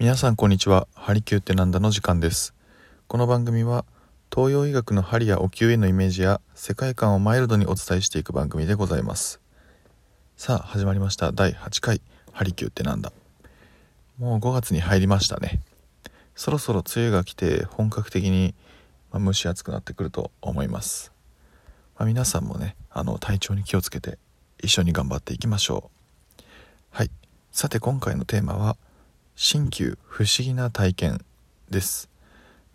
皆さんこんにちは。ハリキューってなんだの時間です。この番組は東洋医学の針やお灸へのイメージや世界観をマイルドにお伝えしていく番組でございます。さあ始まりました。第8回ハリキューってなんだ。もう5月に入りましたね。そろそろ梅雨が来て本格的に、ま蒸し暑くなってくると思います、まあ、皆さんもねあの体調に気をつけて一緒に頑張っていきましょう。はい。さて今回のテーマは「新旧不思議な体験です、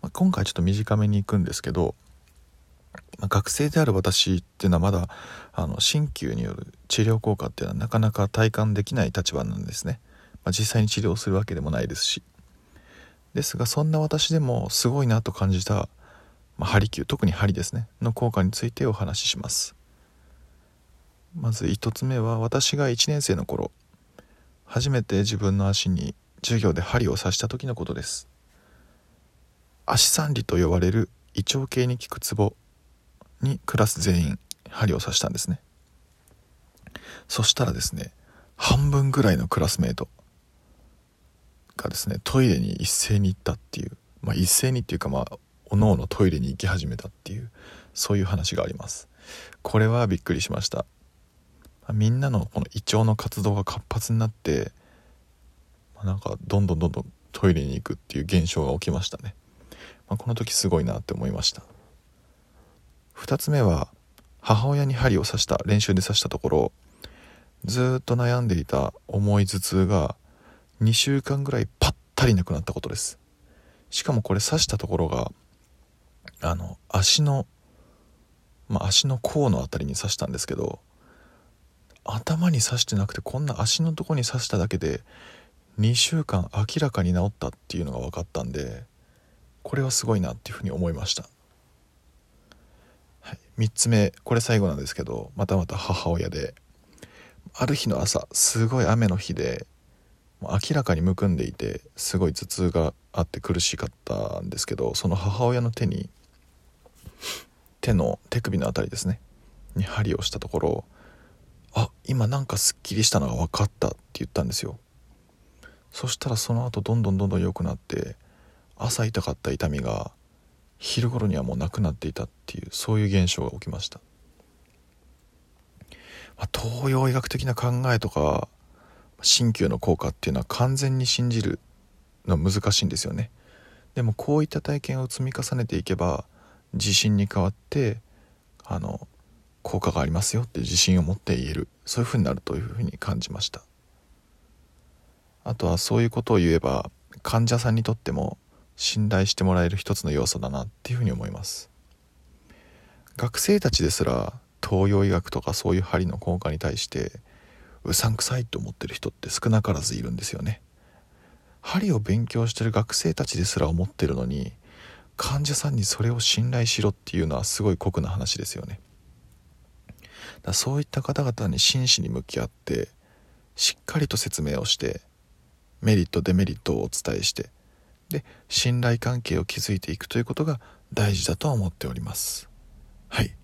まあ、今回ちょっと短めに行くんですけど、まあ、学生である私っていうのはまだあの鍼灸による治療効果っていうのはなかなか体感できない立場なんですね、まあ、実際に治療するわけでもないですし。ですがそんな私でもすごいなと感じた、まあ、針灸特に針ですねの効果についてお話しします。まず1つ目は私が1年生の頃初めて自分の足に授業で針を刺した時のことです。足三里と呼ばれる胃腸系に効くツボにクラス全員針を刺したんですね。そしたらですね半分ぐらいのクラスメートがですねトイレに一斉に行ったっていうまあ一斉にっていうかまあおのおのトイレに行き始めたっていうそういう話があります。これはびっくりしました。みんなのこの胃腸の活動が活発になってまあ、なんかどんどんどんどんトイレに行くっていう現象が起きましたね、まあ、この時すごいなって思いました。2つ目は母親に針を刺した練習で刺したところずっと悩んでいた重い頭痛が2週間ぐらいパッタリなくなったことです。しかもこれ刺したところがあの足のまあ、足の甲の辺りに刺したんですけど頭に刺してなくてこんな足のとこに刺しただけで2週間明らかに治ったっていうのが分かったんでこれはすごいなっていうふうに思いました、はい、3つ目これ最後なんですけどまたまた母親である日の朝すごい雨の日で明らかにむくんでいてすごい頭痛があって苦しかったんですけどその母親の手に手の手首の辺りですねに針をしたところあ今なんかすっきりしたのが分かったって言ったんですよ。そしたらその後どんどんどんどん良くなって朝痛かった痛みが昼頃にはもうなくなっていたっていうそういう現象が起きました、まあ、東洋医学的な考えとか鍼灸の効果っていうのは完全に信じるのは難しいんですよね。でもこういった体験を積み重ねていけば自信に変わってあの効果がありますよって自信を持って言える。そういうふうになるというふうに感じました。あとはそういうことを言えば患者さんにとっても信頼してもらえる一つの要素だなっていうふうに思います。学生たちですら東洋医学とかそういう針の効果に対してうさんくさいと思ってる人って少なからずいるんですよね。針を勉強してる学生たちですら思ってるのに患者さんにそれを信頼しろっていうのはすごい酷な話ですよね。だそういった方々に真摯に向き合ってしっかりと説明をしてメリットデメリットをお伝えしてで信頼関係を築いていくということが大事だと思っております。はい、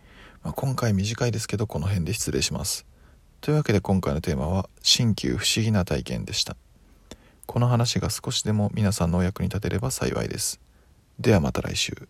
まあ、今回短いですけどこの辺で失礼します。というわけで今回のテーマは新旧不思議な体験でした。この話が少しでも皆さんのお役に立てれば幸いです。ではまた来週。